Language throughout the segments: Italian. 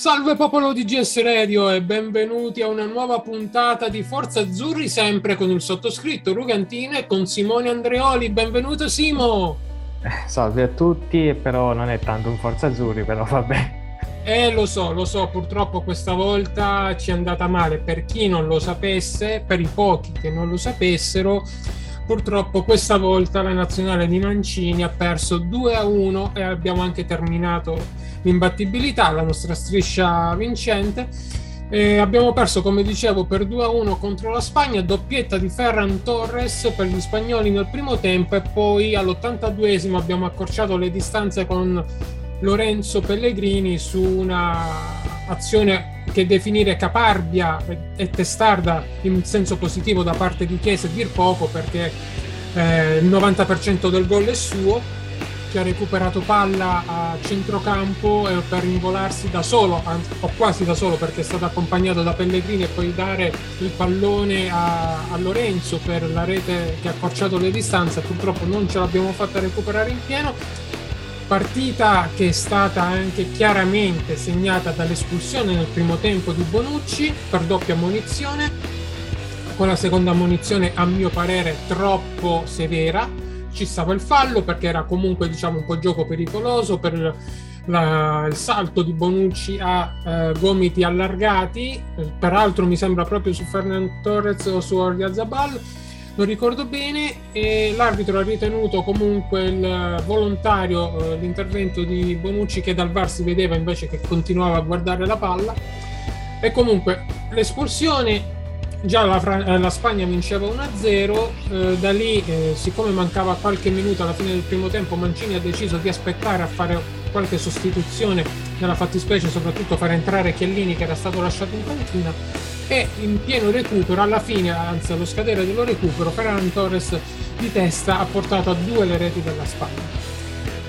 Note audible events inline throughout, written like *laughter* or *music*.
Salve popolo di GS Radio e benvenuti a una nuova puntata di Forza Azzurri, sempre con il sottoscritto Rugantine e con Simone Andreoli. Benvenuto Simo! Eh, salve a tutti, però non è tanto un Forza Azzurri, però vabbè. Eh, lo so, lo so, purtroppo questa volta ci è andata male. Per chi non lo sapesse, per i pochi che non lo sapessero, purtroppo questa volta la nazionale di Mancini ha perso 2 a 1 e abbiamo anche terminato l'imbattibilità, la nostra striscia vincente. E abbiamo perso, come dicevo, per 2-1 contro la Spagna, doppietta di Ferran Torres per gli spagnoli nel primo tempo e poi all'82esimo abbiamo accorciato le distanze con Lorenzo Pellegrini su una azione che definire caparbia e testarda in senso positivo da parte di Chiesa e dir poco perché eh, il 90% del gol è suo che ha recuperato palla a centrocampo eh, per involarsi da solo, o quasi da solo perché è stato accompagnato da Pellegrini e poi dare il pallone a, a Lorenzo per la rete che ha accorciato le distanze, purtroppo non ce l'abbiamo fatta recuperare in pieno. Partita che è stata anche chiaramente segnata dall'espulsione nel primo tempo di Bonucci per doppia munizione, con la seconda munizione a mio parere troppo severa. Ci stava il fallo perché era comunque diciamo un po' gioco pericoloso per la, il salto di Bonucci a eh, gomiti allargati. Peraltro mi sembra proprio su Fernando Torres o su Zabal non ricordo bene e l'arbitro ha ritenuto comunque il volontario eh, l'intervento di Bonucci che dal VAR si vedeva invece che continuava a guardare la palla. E comunque l'espulsione già la, eh, la, Spagna vinceva 1-0, eh, da lì eh, siccome mancava qualche minuto alla fine del primo tempo Mancini ha deciso di aspettare a fare qualche sostituzione nella fattispecie, soprattutto far entrare Chiellini che era stato lasciato in panchina e in pieno recupero, alla fine, anzi allo scadere dello recupero, Ferran Torres di testa ha portato a due le reti della Spagna.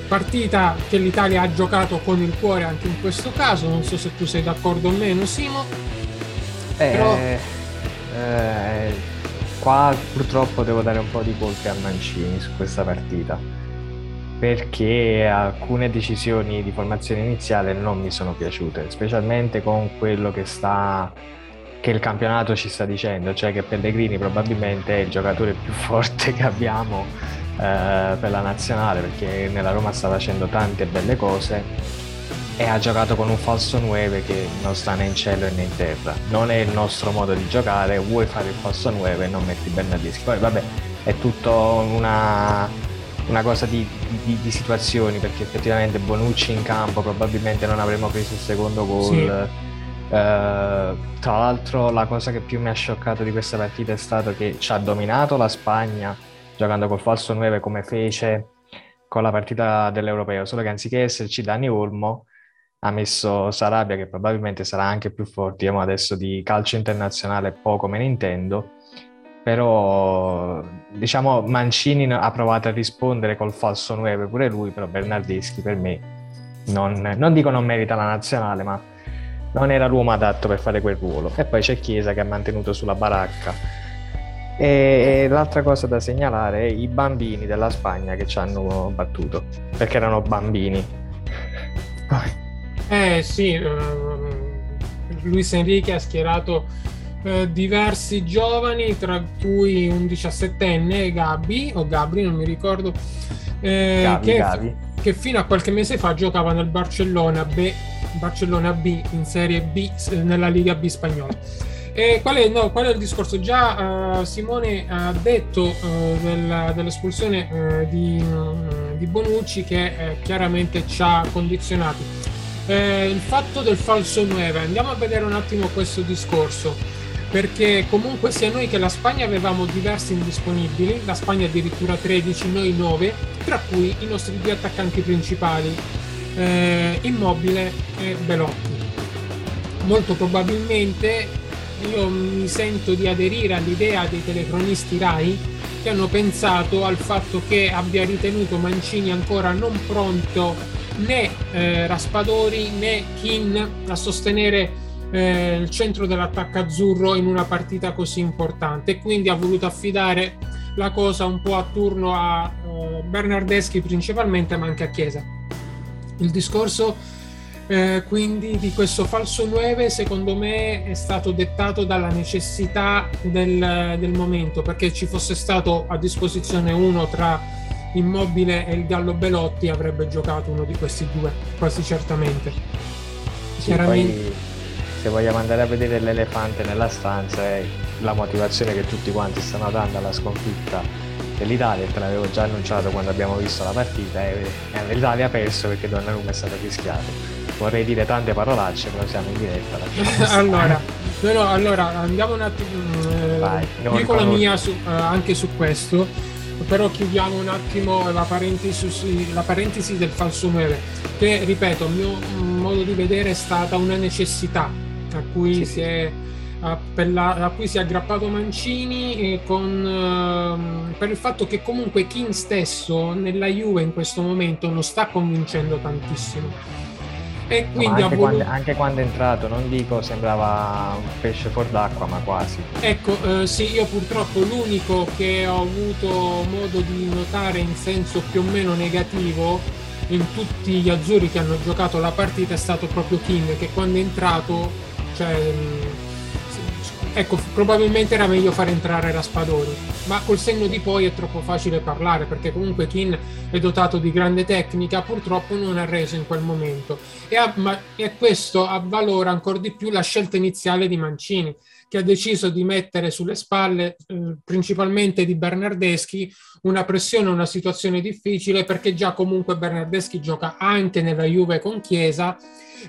Partita che l'Italia ha giocato con il cuore anche in questo caso, non so se tu sei d'accordo o meno Simo. Eh... Però eh, qua purtroppo devo dare un po' di colpe a Mancini su questa partita perché alcune decisioni di formazione iniziale non mi sono piaciute, specialmente con quello che sta che il campionato ci sta dicendo, cioè che Pellegrini probabilmente è il giocatore più *laughs* forte che abbiamo eh, per la nazionale, perché nella Roma sta facendo tante belle cose e ha giocato con un falso 9 che non sta né in cielo né in terra. Non è il nostro modo di giocare, vuoi fare il falso 9 e non metti Bernardeschi. Poi vabbè, è tutto una, una cosa di, di, di, situazioni perché effettivamente Bonucci in campo probabilmente non avremmo preso il secondo gol. Sì. Uh, tra l'altro la cosa che più mi ha scioccato di questa partita è stato che ci ha dominato la Spagna giocando col falso 9 come fece con la partita dell'Europeo, solo che anziché esserci Dani Olmo ha messo Sarabia che probabilmente sarà anche più forte. Io adesso di calcio internazionale poco me ne intendo, però diciamo Mancini ha provato a rispondere col falso 9 pure lui, però Bernardeschi per me non, non dico non merita la nazionale, ma non era l'uomo adatto per fare quel ruolo. E poi c'è Chiesa che ha mantenuto sulla baracca. E l'altra cosa da segnalare è i bambini della Spagna che ci hanno battuto, perché erano bambini. *laughs* Eh sì, uh, Luis Enrique ha schierato uh, diversi giovani, tra cui un 17enne, Gabi, o Gabri, non mi ricordo, eh, Gabi, che, Gabi. che, fino a qualche mese fa giocava nel Barcellona B, Barcellona B in Serie B, nella Liga B spagnola. Qual è, no, qual è il discorso? Già uh, Simone ha detto uh, del, dell'espulsione uh, di, di, Bonucci che chiaramente ci ha condizionati il fatto del falso 9, andiamo a vedere un attimo questo discorso, perché comunque sia noi che la Spagna avevamo diversi indisponibili, la Spagna addirittura 13, noi 9, tra cui i nostri due attaccanti principali, eh, Immobile e Belotti. Molto probabilmente io mi sento di aderire all'idea dei telecronisti RAI che hanno pensato al fatto che abbia ritenuto Mancini ancora non pronto né eh, Raspadori né Kin a sostenere eh, il centro dell'attacco azzurro in una partita così importante quindi ha voluto affidare la cosa un po' a turno a eh, Bernardeschi principalmente ma anche a Chiesa il discorso Eh, quindi di questo falso 9 secondo me è stato dettato dalla necessità del, del, momento perché ci fosse stato a disposizione uno tra Immobile e il Gallo Belotti avrebbe giocato uno di questi due quasi certamente. Sì, Chiaramente... poi se vogliamo andare a vedere l'elefante nella stanza è la motivazione che tutti quanti stanno dando alla sconfitta dell'Italia, te l'avevo già annunciato quando abbiamo visto la partita, e, e l'Italia ha perso perché Donnarumma è stato fischiato vorrei dire tante parolacce, però siamo in diretta. *laughs* allora, no, no, allora, andiamo un attimo. Eh, Vai, dico la mia su, eh, anche su questo, però chiudiamo un attimo la parentesi, la parentesi del falso 9, che ripeto, a mio modo di vedere è stata una necessità a cui sì, si è. A, cui si è aggrappato Mancini con, uh, per il fatto che comunque King stesso nella Juve in questo momento non sta convincendo tantissimo e quindi anche, voluto... quando, anche, quando, è entrato, non dico sembrava un pesce fuor d'acqua, ma quasi. Ecco, eh, sì, io purtroppo l'unico che ho avuto modo di notare in senso più o meno negativo in tutti gli azzurri che hanno giocato la partita è stato proprio King, che quando è entrato, cioè, ecco, probabilmente era meglio far entrare Raspadori, ma col senno di poi è troppo facile parlare perché comunque Kin è dotato di grande tecnica, purtroppo non ha reso in quel momento. E, a, ma, e questo avvalora ancora di più la scelta iniziale di Mancini che ha deciso di mettere sulle spalle eh, principalmente di Bernardeschi una pressione, una situazione difficile perché già comunque Bernardeschi gioca anche nella Juve con Chiesa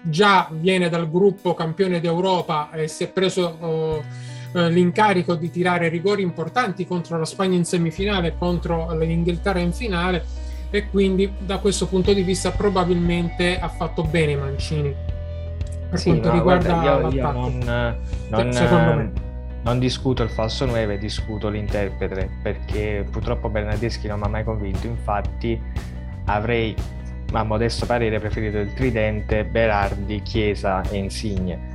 già viene dal gruppo campione d'Europa e si è preso oh, eh, l'incarico di tirare rigori importanti contro la Spagna in semifinale contro l'Inghilterra in finale e quindi da questo punto di vista probabilmente ha fatto bene Mancini per sì, quanto riguarda guarda, io, io non, non, secondo me non discuto il falso 9, discuto l'interprete perché purtroppo Bernardeschi non mi ha mai convinto. Infatti, avrei a modesto parere preferito il tridente Berardi, Chiesa e Insigne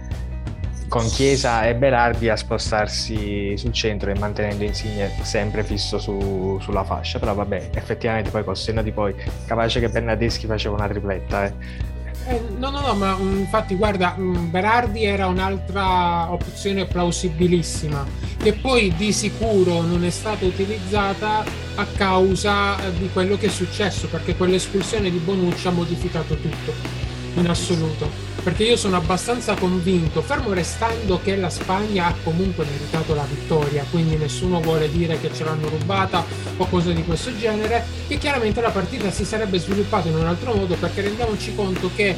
con Chiesa e Berardi a spostarsi sul centro e mantenendo Insigne sempre fisso su, sulla fascia però vabbè effettivamente poi col senno di poi capace che Bernardeschi faceva una tripletta eh. Eh, no, no, no, ma um, infatti guarda, um, Berardi era un'altra opzione plausibilissima, che poi di sicuro non è stata utilizzata a causa eh, di quello che è successo, perché quell'espulsione di Bonucci ha modificato tutto, in assoluto. Perché io sono abbastanza convinto, fermo restando che la Spagna ha comunque meritato la vittoria, quindi nessuno vuole dire che ce l'hanno rubata o cose di questo genere, che chiaramente la partita si sarebbe sviluppata in un altro modo perché rendiamoci conto che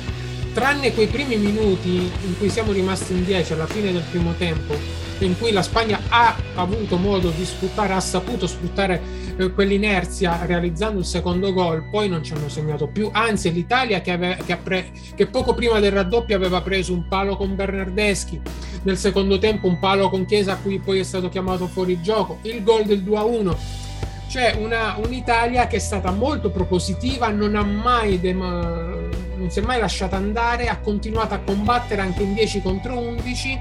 tranne quei primi minuti in cui siamo rimasti in 10 alla fine del primo tempo, in cui la Spagna ha avuto modo di sfruttare, ha saputo sfruttare eh, quell'inerzia realizzando il secondo gol, poi non ci hanno segnato più, anzi l'Italia che, aveva, che, pre, che poco prima del raddoppio aveva preso un palo con Bernardeschi, nel secondo tempo un palo con Chiesa a cui poi è stato chiamato fuori gioco, il gol del 2-1 c'è una, un'Italia che è stata molto propositiva, non ha mai dem- non si è mai lasciata andare, ha continuato a combattere anche in 10 contro 11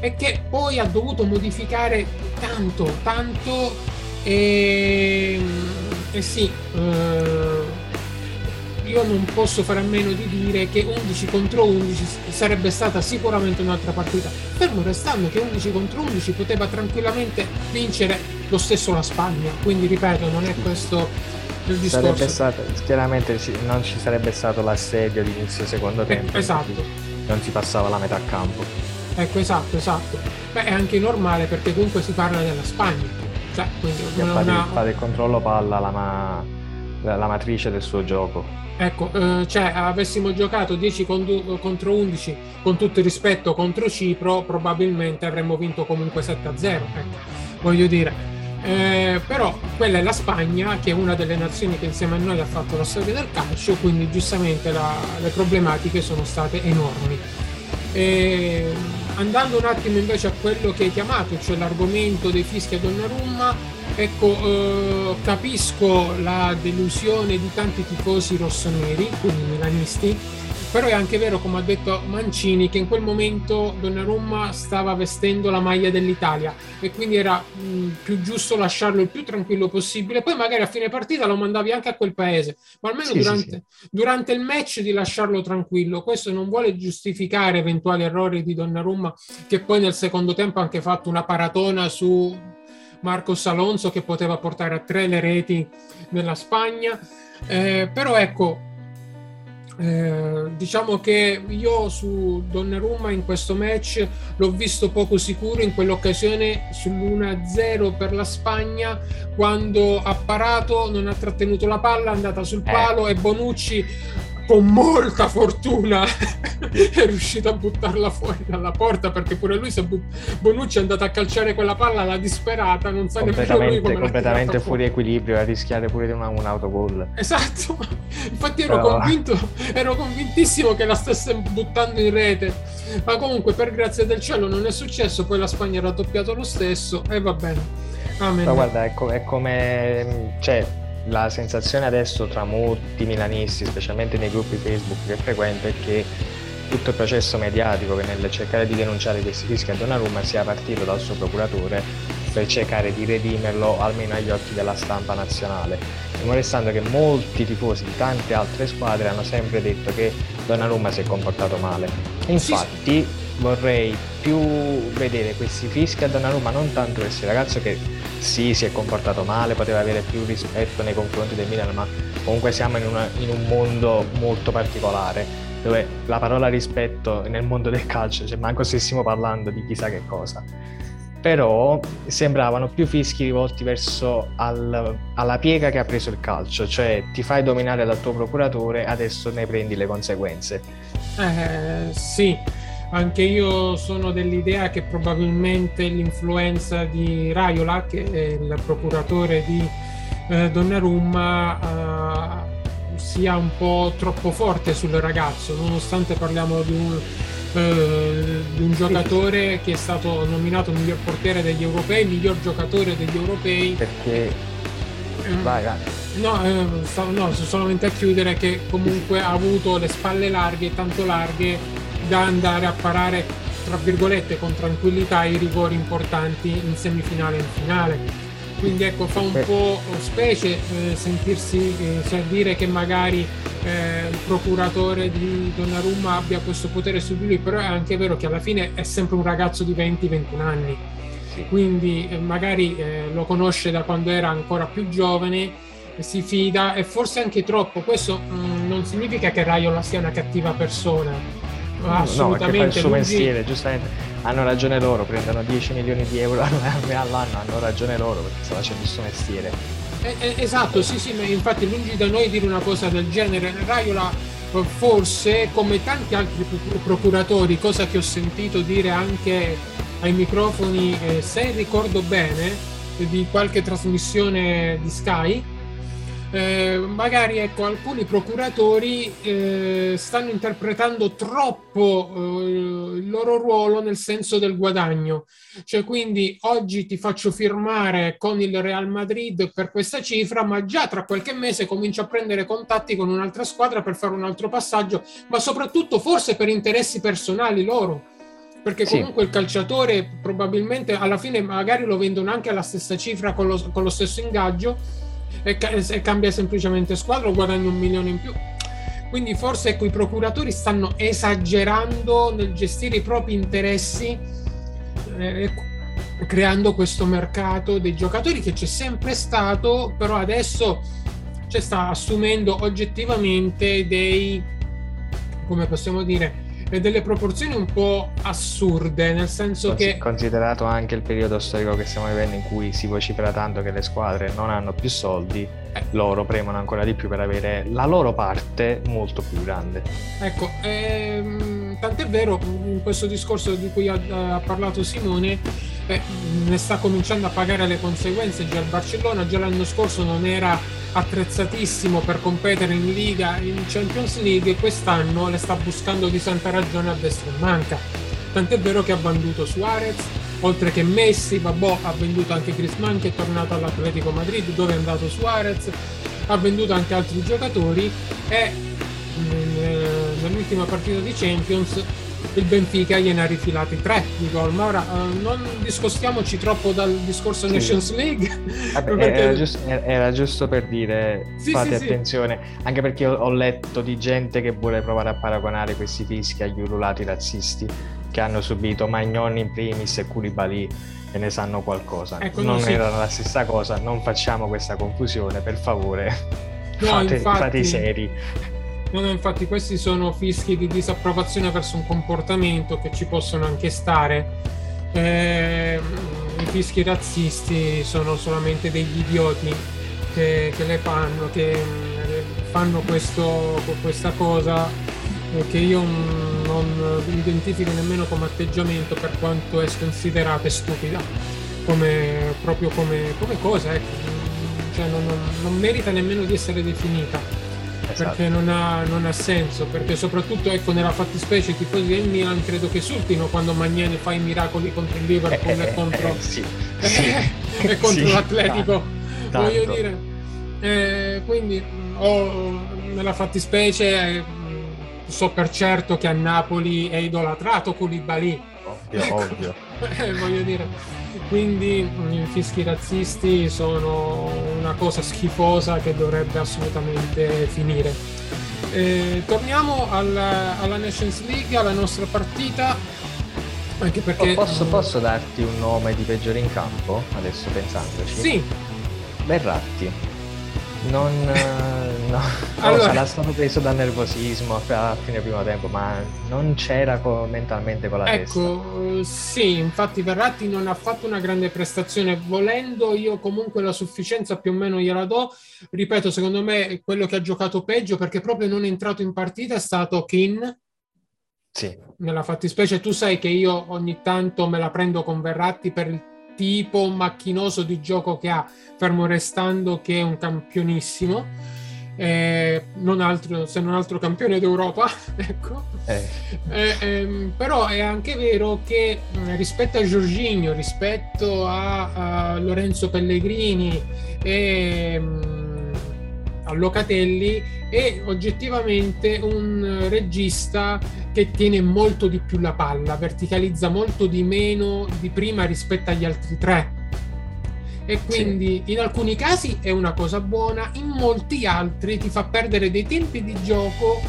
e che poi ha dovuto modificare tanto, tanto e, e sì, eh, io non posso fare a meno di dire che 11 contro 11 sarebbe stata sicuramente un'altra partita, fermo restando che 11 contro 11 poteva tranquillamente vincere lo stesso la Spagna, quindi ripeto, non è questo il discorso. Stato, chiaramente non ci sarebbe stato l'assedio di inizio secondo tempo, eh, esatto. non si passava la metà campo. Ecco, esatto, esatto. Beh, è anche normale perché comunque si parla della Spagna. Cioè, quindi una, una... fa del controllo palla la, ma... la matrice del suo gioco. Ecco, eh, cioè avessimo giocato 10 contro 11 con tutto il rispetto contro Cipro, probabilmente avremmo vinto comunque 7-0. Ecco, voglio dire. Eh, però quella è la Spagna, che è una delle nazioni che insieme a noi ha fatto la storia del calcio, quindi giustamente la, le problematiche sono state enormi. E, andando un attimo invece a quello che hai chiamato, cioè l'argomento dei fischi a Donnarumma, Ecco, eh, capisco la delusione di tanti tifosi rossoneri, quindi milanisti, però è anche vero, come ha detto Mancini, che in quel momento Donnarumma stava vestendo la maglia dell'Italia e quindi era mh, più giusto lasciarlo il più tranquillo possibile. Poi magari a fine partita lo mandavi anche a quel paese, ma almeno sì, durante, sì, sì. durante, il match di lasciarlo tranquillo. Questo non vuole giustificare eventuali errori di Donnarumma, che poi nel secondo tempo ha anche fatto una paratona su Marcos Alonso che poteva portare a tre le reti nella Spagna. Eh, però ecco, eh, diciamo che io su Donnarumma in questo match l'ho visto poco sicuro in quell'occasione sull'1-0 per la Spagna quando ha parato, non ha trattenuto la palla, è andata sul eh. palo eh. e Bonucci con molta fortuna. *laughs* È riuscito a buttarla fuori dalla porta perché pure lui but... Bonucci è andato a calciare quella palla alla disperata non sa nemmeno lui come completamente fuori equilibrio a rischiare pure di una, un autogol. Esatto. *laughs* Infatti ero Però... convinto ero convintissimo che la stesse buttando in rete. Ma comunque per grazia del cielo non è successo poi la Spagna era doppiato lo stesso e va bene. Amen. Però guarda, è, co- è come... Cioè, la sensazione adesso tra molti milanisti, specialmente nei gruppi Facebook che frequento, è che tutto il processo mediatico che nel cercare di denunciare questi fischi a Donnarumma sia partito dal suo procuratore per cercare di redimerlo almeno agli occhi della stampa nazionale, fermo restando che molti tifosi di tante altre squadre hanno sempre detto che Donnarumma si è comportato male. Infatti vorrei più vedere questi fischi a Donnarumma non tanto questo ragazzo che sì si è comportato male, poteva avere più rispetto nei confronti del Milan, ma comunque siamo in, una, in un mondo molto particolare dove la parola rispetto nel mondo del calcio, cioè manco stessimo parlando di chissà che cosa. Però sembravano più fischi rivolti verso al, alla piega che ha preso il calcio, cioè ti fai dominare dal tuo procuratore, adesso ne prendi le conseguenze. Eh, sì, anche io sono dell'idea che probabilmente l'influenza di Raiola, che è il procuratore di eh, Donnarumma, eh, sia un po' troppo forte sul ragazzo, nonostante parliamo di un, eh, di un giocatore che è stato nominato miglior portiere degli europei, miglior giocatore degli europei. Perché... Eh, vai, vai. No, eh, no, solamente a chiudere che comunque ha avuto le spalle larghe, tanto larghe da andare a parare tra virgolette con tranquillità i rigori importanti in semifinale e in finale. Quindi ecco fa un po' specie eh, sentirsi eh, cioè dire che magari eh, il procuratore di Donnarumma abbia questo potere su di lui però è anche vero che alla fine è sempre un ragazzo di 20-21 anni. Quindi eh, magari eh, lo conosce da quando era ancora più giovane si fida e forse anche troppo. Questo mh, mm, non significa che Raiola sia una cattiva persona assolutamente. No, il suo mestiere, giustamente. Hanno ragione loro, prendono 10 milioni di euro *laughs* all'anno, hanno ragione loro perché sta facendo il suo mestiere. Eh, eh, esatto, sì, sì, ma infatti lungi da noi dire una cosa del genere. Raiola forse, come tanti altri procuratori, cosa che ho sentito dire anche ai microfoni, eh, se ricordo bene, di qualche trasmissione di Sky, eh, magari ecco, alcuni procuratori eh, stanno interpretando troppo eh, il loro ruolo nel senso del guadagno. Cioè, quindi oggi ti faccio firmare con il Real Madrid per questa cifra, ma già tra qualche mese comincio a prendere contatti con un'altra squadra per fare un altro passaggio, ma soprattutto forse per interessi personali loro perché comunque sì. il calciatore probabilmente alla fine magari lo vendono anche alla stessa cifra con lo, con lo stesso ingaggio e, e cambia semplicemente squadra o guadagna un milione in più. Quindi forse ecco, i procuratori stanno esagerando nel gestire i propri interessi, eh, creando questo mercato dei giocatori che c'è sempre stato, però adesso cioè, sta assumendo oggettivamente dei, come possiamo dire, delle proporzioni un po' assurde, nel senso Cons- che... Considerato anche il periodo storico che stiamo vivendo in cui si vocifera tanto che le squadre non hanno più soldi, eh. loro premono ancora di più per avere la loro parte molto più grande. Ecco, ehm, tant'è vero, in questo discorso di cui ha, ha parlato Simone, eh, ne sta cominciando a pagare le conseguenze già il Barcellona, già l'anno scorso non era attrezzatissimo per competere in Liga e in Champions League quest'anno le sta buscando di santa ragione a destra e manca. Tant'è vero che ha venduto Suarez oltre che Messi, vabbè, ha venduto anche Griezmann che è tornato all'Atletico Madrid dove è andato Suarez, ha venduto anche altri giocatori e mm, nell'ultima partita di Champions il Benfica gliene ha rifilati tre di gol. Ma ora uh, non discostiamoci troppo dal discorso sì. Nations League. Vabbè, *laughs* perché... era, giusto, era, giusto, per dire sì, fate sì, attenzione, anche perché ho, ho letto di gente che vuole provare a paragonare questi fischi agli ululati razzisti che hanno subito Magnoni in primis e Koulibaly e ne sanno qualcosa. Ecco, non sì. era la stessa cosa, non facciamo questa confusione, per favore. No, *laughs* fate, infatti, fate seri. No, no, infatti questi sono fischi di disapprovazione verso un comportamento che ci possono anche stare. Eh, I fischi razzisti sono solamente degli idioti che, che le fanno, che eh, fanno questo, questa cosa eh, che io non identifico nemmeno come atteggiamento per quanto è considerata stupida, come, proprio come, come cosa, ecco. cioè, non, non merita nemmeno di essere definita esatto. perché non ha, non ha, senso, perché soprattutto ecco, nella fattispecie i tifosi del Milan credo che sultino quando Magnani fa i miracoli contro il Liverpool eh, e contro, eh, sì. *laughs* e contro sì, l'Atletico, tanto. voglio dire. Eh, quindi ho, nella fattispecie so per certo che a Napoli è idolatrato Koulibaly. Ovvio, ecco. ovvio. *laughs* voglio dire quindi mm, i fischi razzisti sono una cosa schifosa che dovrebbe assolutamente finire. Eh, torniamo alla, alla, Nations League, alla nostra partita. Anche perché. Posso, posso darti un nome di peggiore in campo? Adesso pensandoci. Sì. Berratti non, eh, no. allora, sarà stato preso dal nervosismo a fine primo tempo, ma non c'era co- mentalmente con la ecco, testa. Ecco, sì, infatti Verratti non ha fatto una grande prestazione. Volendo, io comunque la sufficienza più o meno gliela do. Ripeto, secondo me quello che ha giocato peggio perché proprio non è entrato in partita è stato Kin. Sì. Nella fattispecie, tu sai che io ogni tanto me la prendo con Verratti per il tipo macchinoso di gioco che ha, fermo restando che è un campionissimo, eh, non altro, se non altro campione d'Europa, *laughs* ecco. Eh. Eh, ehm, però è anche vero che eh, rispetto a Giorginio, rispetto a, a Lorenzo Pellegrini e um, a Locatelli, è oggettivamente un regista che tiene molto di più la palla, verticalizza molto di meno di prima rispetto agli altri tre. E quindi sì. in alcuni casi è una cosa buona, in molti altri ti fa perdere dei tempi di gioco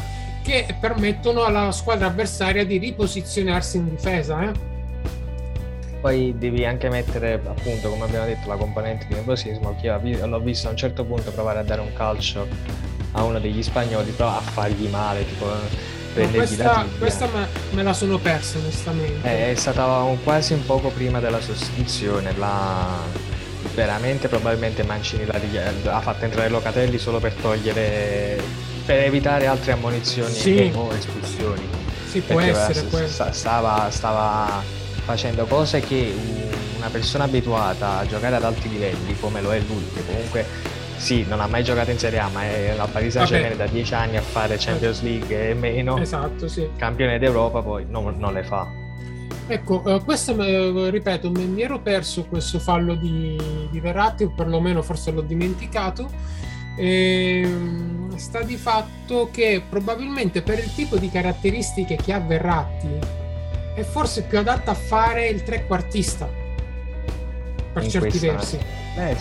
che permettono alla squadra avversaria di riposizionarsi in difesa. Eh? Poi devi anche mettere, appunto, come abbiamo detto, la componente di nervosismo. Che io l'ho visto a un certo punto provare a dare un calcio a uno degli spagnoli, però a fargli male, tipo prendergli questa, questa me, me, la sono persa onestamente. Eh, è stata un, quasi un poco prima della sostituzione, la, veramente probabilmente Mancini ha fatto entrare Locatelli solo per togliere, per evitare altre ammonizioni sì. o espulsioni. Sì, può essere, può essere. Stava, stava facendo cose che una persona abituata a giocare ad alti livelli come lo è lui, che comunque sì, non ha mai giocato in Serie A, ma è la Paris Saint Germain da dieci anni a fare Champions League e meno. Esatto, sì. Campione d'Europa poi non, non le fa. Ecco, uh, questo, uh, ripeto, mi ero perso questo fallo di, di Verratti, o perlomeno forse l'ho dimenticato. E, ehm, sta di fatto che probabilmente per il tipo di caratteristiche che ha Verratti è forse più adatta a fare il trequartista per in certi questa... versi. Eh,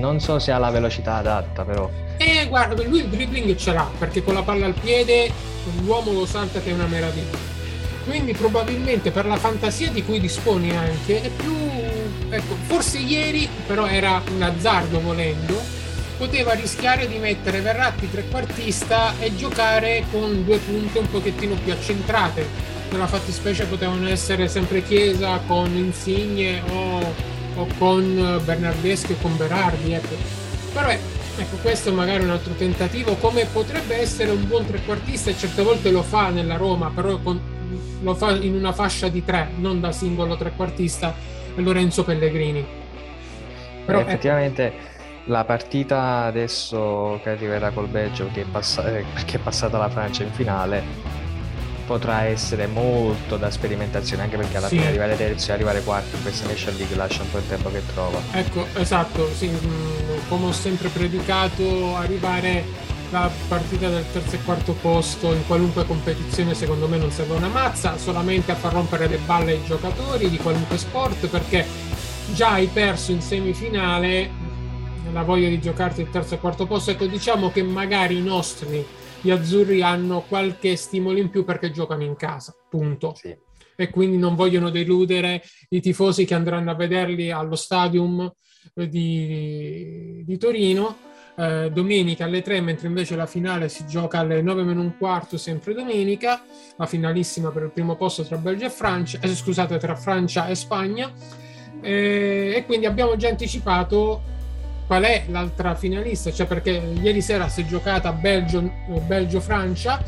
non so se ha la velocità adatta, però. Eh, guarda, lui il dribbling ce l'ha, perché con la palla al piede l'uomo lo salta che è una meraviglia. Quindi probabilmente per la fantasia di cui disponi anche è più... Ecco, forse ieri, però era un azzardo volendo, poteva rischiare di mettere Verratti trequartista e giocare con due punte un pochettino più accentrate. Nella fattispecie potevano essere sempre Chiesa con Insigne o o con Bernardeschi o con Berardi, ecco. Però è, ecco, questo è magari un altro tentativo, come potrebbe essere un buon trequartista e certe volte lo fa nella Roma, però con, in una fascia di tre, non da singolo trequartista, Lorenzo Pellegrini. Però, Beh, effettivamente la partita adesso che arriverà col Belgio, che è, pass- eh, che è passata la Francia in finale, potrà essere molto da sperimentazione, anche perché alla sì. fine arrivare terzo e arrivare quarto in questa Nation League lascia un po' il tempo che trova. Ecco, esatto, sì, mm, come ho sempre predicato, arrivare la partita del terzo e quarto posto in qualunque competizione secondo me non serve una mazza, solamente a far rompere le balle ai giocatori di qualunque sport perché già hai perso in semifinale la voglia di giocarti il terzo e quarto posto. Ecco, diciamo che magari i nostri gli azzurri hanno qualche stimolo in più perché giocano in casa, punto. Sì. E quindi non vogliono deludere i tifosi che andranno a vederli allo stadium di, di Torino eh, domenica alle 3, mentre invece la finale si gioca alle 9 meno un quarto, sempre domenica, la finalissima per il primo posto tra Belgio e Francia, eh, scusate, tra Francia e Spagna. Eh, e quindi abbiamo già anticipato qual è l'altra finalista, cioè perché ieri sera si è giocata Belgio, Belgio-Francia,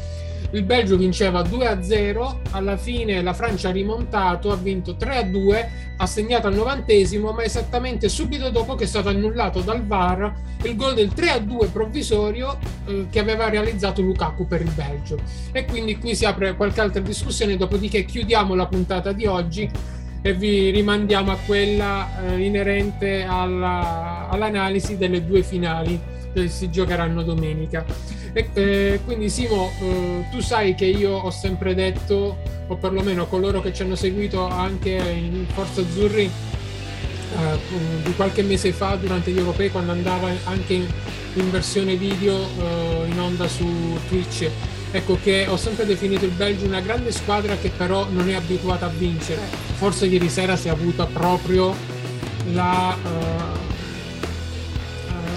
il Belgio vinceva 2-0, alla fine la Francia ha rimontato, ha vinto 3-2, ha segnato al novantesimo, ma esattamente subito dopo che è stato annullato dal VAR il gol del 3-2 provvisorio eh, che aveva realizzato Lukaku per il Belgio. E quindi qui si apre qualche altra discussione, dopodiché chiudiamo la puntata di oggi e vi rimandiamo a quella eh, inerente alla, all'analisi delle due finali che si giocheranno domenica. E, eh, quindi Simo, eh, tu sai che io ho sempre detto, o perlomeno coloro che ci hanno seguito anche in Forza Azzurri, eh, di qualche mese fa durante gli europei quando andava anche in, in versione video eh, in onda su Twitch ecco che ho sempre definito il Belgio una grande squadra che però non è abituata a vincere. Forse ieri sera si è avuta proprio la... Uh,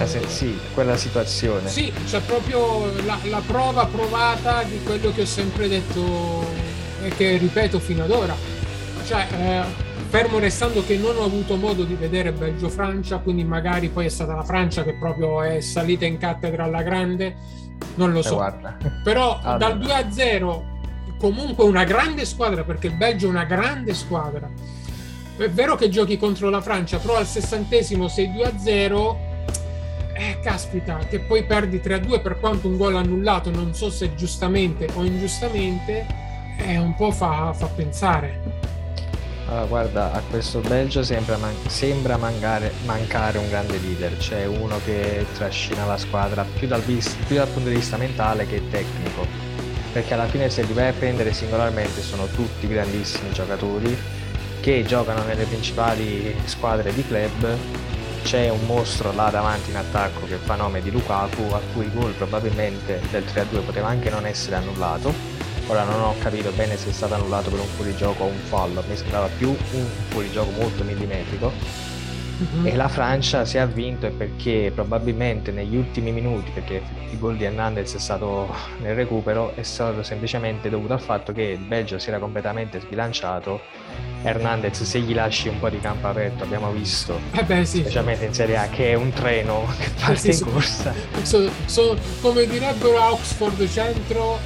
uh, sì, quella situazione. Sì, c'è proprio la, la, prova provata di quello che ho sempre detto e che ripeto fino ad ora. Cioè, eh, fermo restando che non ho avuto modo di vedere Belgio-Francia, quindi magari poi è stata la Francia che proprio è salita in cattedra alla grande non lo eh, so. Eh, Però allora. *laughs* dal 2 a 0 comunque una grande squadra perché il Belgio è una grande squadra. È vero che giochi contro la Francia, però al sessantesimo sei 2 a 0. Eh, caspita, che poi perdi 3 a 2 per quanto un gol annullato, non so se giustamente o ingiustamente, eh, un po' fa, fa pensare. Allora, guarda, a questo Belgio sembra, man- sembra mancare, mancare, un grande leader, cioè uno che trascina la squadra più dal, vis- più dal, punto di vista mentale che tecnico, perché alla fine se li vai a prendere singolarmente sono tutti grandissimi giocatori che giocano nelle principali squadre di club, c'è un mostro là davanti in attacco che fa nome di Lukaku, a cui il gol probabilmente del 3-2 poteva anche non essere annullato Ora non ho capito bene se è stato annullato per un fuorigioco o un fallo, mi sembrava più un fuorigioco molto millimetrico. Mm-hmm. E la Francia si è vinto perché probabilmente negli ultimi minuti, perché il gol di Hernandez è stato nel recupero, è stato semplicemente dovuto al fatto che il Belgio si era completamente sbilanciato. Hernandez, se gli lasci un po' di campo aperto, abbiamo visto, eh beh, sì. specialmente in Serie A, che è un treno *laughs* che parte sì, in corsa. So, so, come direbbero a Oxford Centro,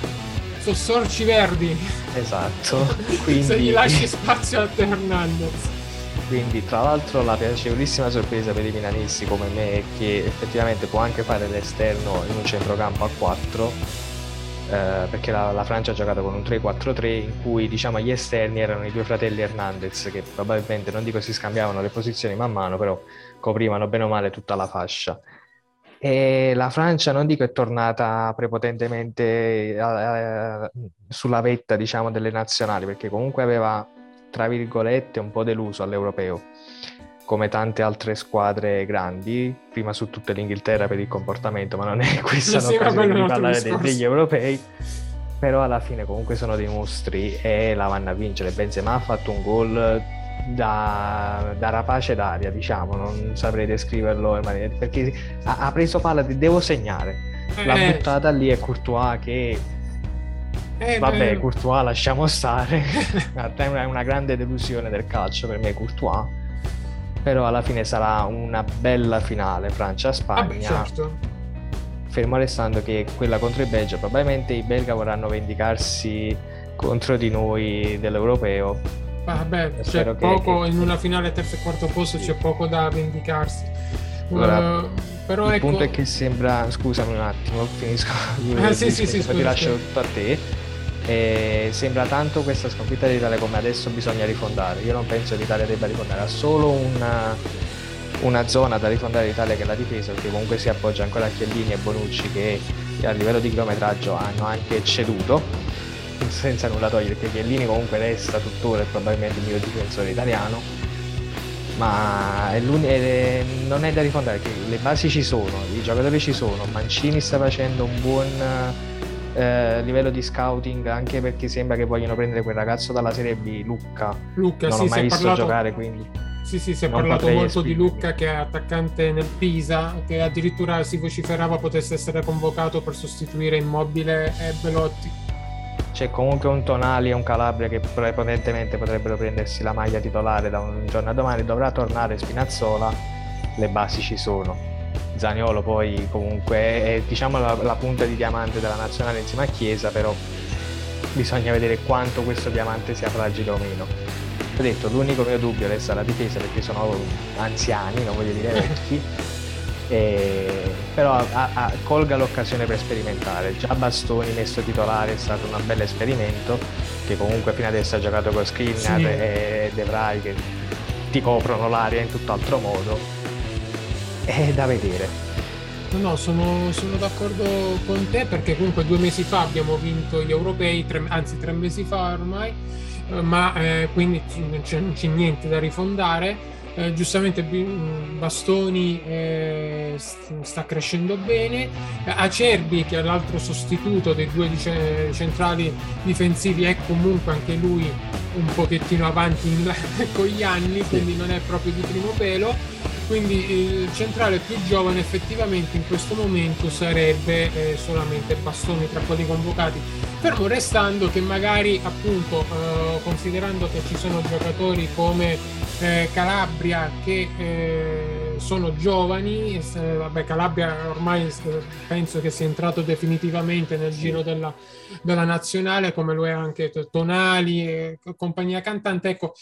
sono sorci verdi. Esatto. Quindi... *laughs* Se gli lasci spazio a Hernandez. Quindi, tra l'altro, la piacevolissima sorpresa per i milanisti come me è che effettivamente può anche fare l'esterno in un centrocampo a 4. Eh, perché la, la, Francia ha giocato con un 3-4-3 in cui diciamo gli esterni erano i due fratelli Hernandez che probabilmente non dico si scambiavano le posizioni man mano però coprivano bene o male tutta la fascia e la Francia, non dico è tornata prepotentemente eh, sulla vetta, diciamo, delle nazionali, perché comunque aveva, tra virgolette, un po' deluso all'europeo, come tante altre squadre grandi, prima su tutte l'Inghilterra per il comportamento, ma non è *laughs* questa sì, l'occasione di parlare dei, degli europei. Però alla fine comunque sono dei mostri e la vanno a vincere. Benzema ha fatto un gol da, da, rapace d'aria, diciamo, non saprei descriverlo in maniera, perché ha, ha preso palla di devo segnare, l'ha eh. buttata lì e Courtois che eh, vabbè, eh. Courtois lasciamo stare, *laughs* è una grande delusione del calcio per me Courtois, però alla fine sarà una bella finale Francia-Spagna. Ah, certo. Fermo restando che quella contro il Belgio, probabilmente i belga vorranno vendicarsi contro di noi dell'europeo Vabbè, c'è poco che... in una finale terzo e quarto posto, sì. c'è poco da vendicarsi. Allora, uh, però il ecco... punto è che sembra, scusami un attimo, finisco, ah, sì, *laughs* sì, sì, ti lascio tutto a te. E sembra tanto questa sconfitta dell'Italia come adesso bisogna rifondare. Io non penso che l'Italia debba rifondare, ha solo una, una zona da rifondare l'Italia che è la difesa, perché comunque si appoggia ancora a Chiellini e Bonucci che a livello di chilometraggio hanno anche ceduto, *laughs* senza nulla togliere, perché Chiellini comunque resta tuttora e probabilmente il mio difensore italiano, ma è è, non è da rifondare, perché le basi ci sono, i giocatori ci sono, Mancini sta facendo un buon eh, livello di scouting anche perché sembra che vogliono prendere quel ragazzo dalla Serie B, Lucca. Lucca non sì, ho mai visto parlato... giocare quindi. Sì, sì, si è parlato molto di Lucca che è attaccante nel Pisa, che addirittura si vociferava potesse essere convocato per sostituire Immobile e Belotti. C'è comunque un Tonali e un Calabria che prepotentemente potrebbero prendersi la maglia titolare da un giorno a domani, dovrà tornare Spinazzola, le basi ci sono Zaniolo poi comunque è diciamo la, la, punta di diamante della nazionale insieme a Chiesa, però bisogna vedere quanto questo diamante sia fragile o meno. Ho detto, l'unico mio dubbio resta la difesa perché sono anziani, non voglio dire vecchi, e... però a, a, colga l'occasione per sperimentare. Già Bastoni messo titolare è stato un bel esperimento, che comunque fino adesso ha giocato con Skriniar sì. e De Vrij che ti coprono l'aria in tutt'altro modo è da vedere. No, sono, sono, d'accordo con te perché comunque due mesi fa abbiamo vinto gli europei, tre, anzi tre mesi fa ormai, eh, ma eh, quindi non c'è, c'è, niente da rifondare. Eh, giustamente Bastoni eh, sta crescendo bene, Acerbi che è l'altro sostituto dei due centrali difensivi è comunque anche lui un pochettino avanti in, *laughs* con gli anni, quindi non è proprio di primo pelo quindi il centrale più giovane effettivamente in questo momento sarebbe eh, solamente Bastoni tra quelli convocati. Fermo restando che magari appunto eh, considerando che ci sono giocatori come eh, Calabria che eh, sono giovani, vabbè Calabria ormai penso che sia entrato definitivamente nel giro della, della nazionale come lo è anche Tonali e compagnia cantante, ecco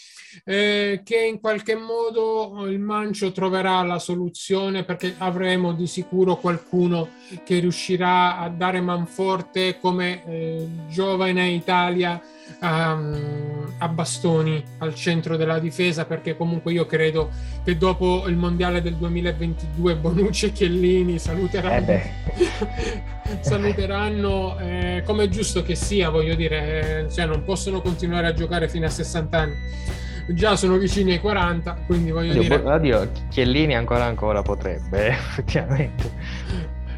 eh, che in qualche modo il Mancio troverà la soluzione perché avremo di sicuro qualcuno che riuscirà a dare manforte come eh, giovane Italia um, a bastoni al centro della difesa perché comunque io credo che dopo il mondiale del 2022 Bonucci e Chiellini saluteranno, eh *laughs* saluteranno eh, come è giusto che sia voglio dire eh, cioè non possono continuare a giocare fino a 60 anni. Già sono vicini ai 40 quindi voglio oddio, dire oddio Chiellini ancora ancora potrebbe *laughs* effettivamente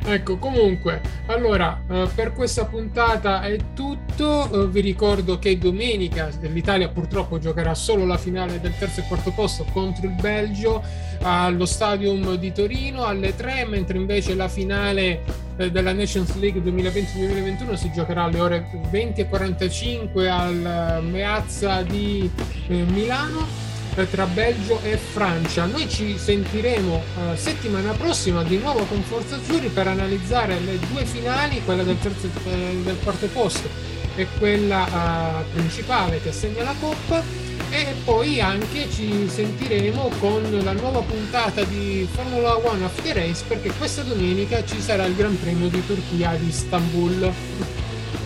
Ecco, comunque, allora, eh, per questa puntata è tutto. Eh, vi ricordo che domenica l'Italia purtroppo giocherà solo la finale del terzo e quarto posto contro il Belgio allo Stadium di Torino alle 3, mentre invece la finale eh, della Nations League 2020-2021 si giocherà alle ore 20.45 al Meazza di Milano tra Belgio e Francia. Noi ci sentiremo uh, settimana prossima di nuovo con Forza Azzurri per analizzare le due finali, quella del, terzo, eh, del quarto posto e quella uh, principale che assegna la Coppa e poi anche ci sentiremo con la nuova puntata di Formula One After Race perché questa domenica ci sarà il Gran Premio di Turchia di Istanbul.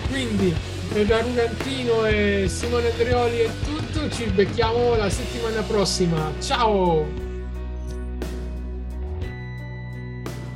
Quindi da Rugantino e Simone Andreoli è tutto, ci becchiamo la settimana prossima. Ciao!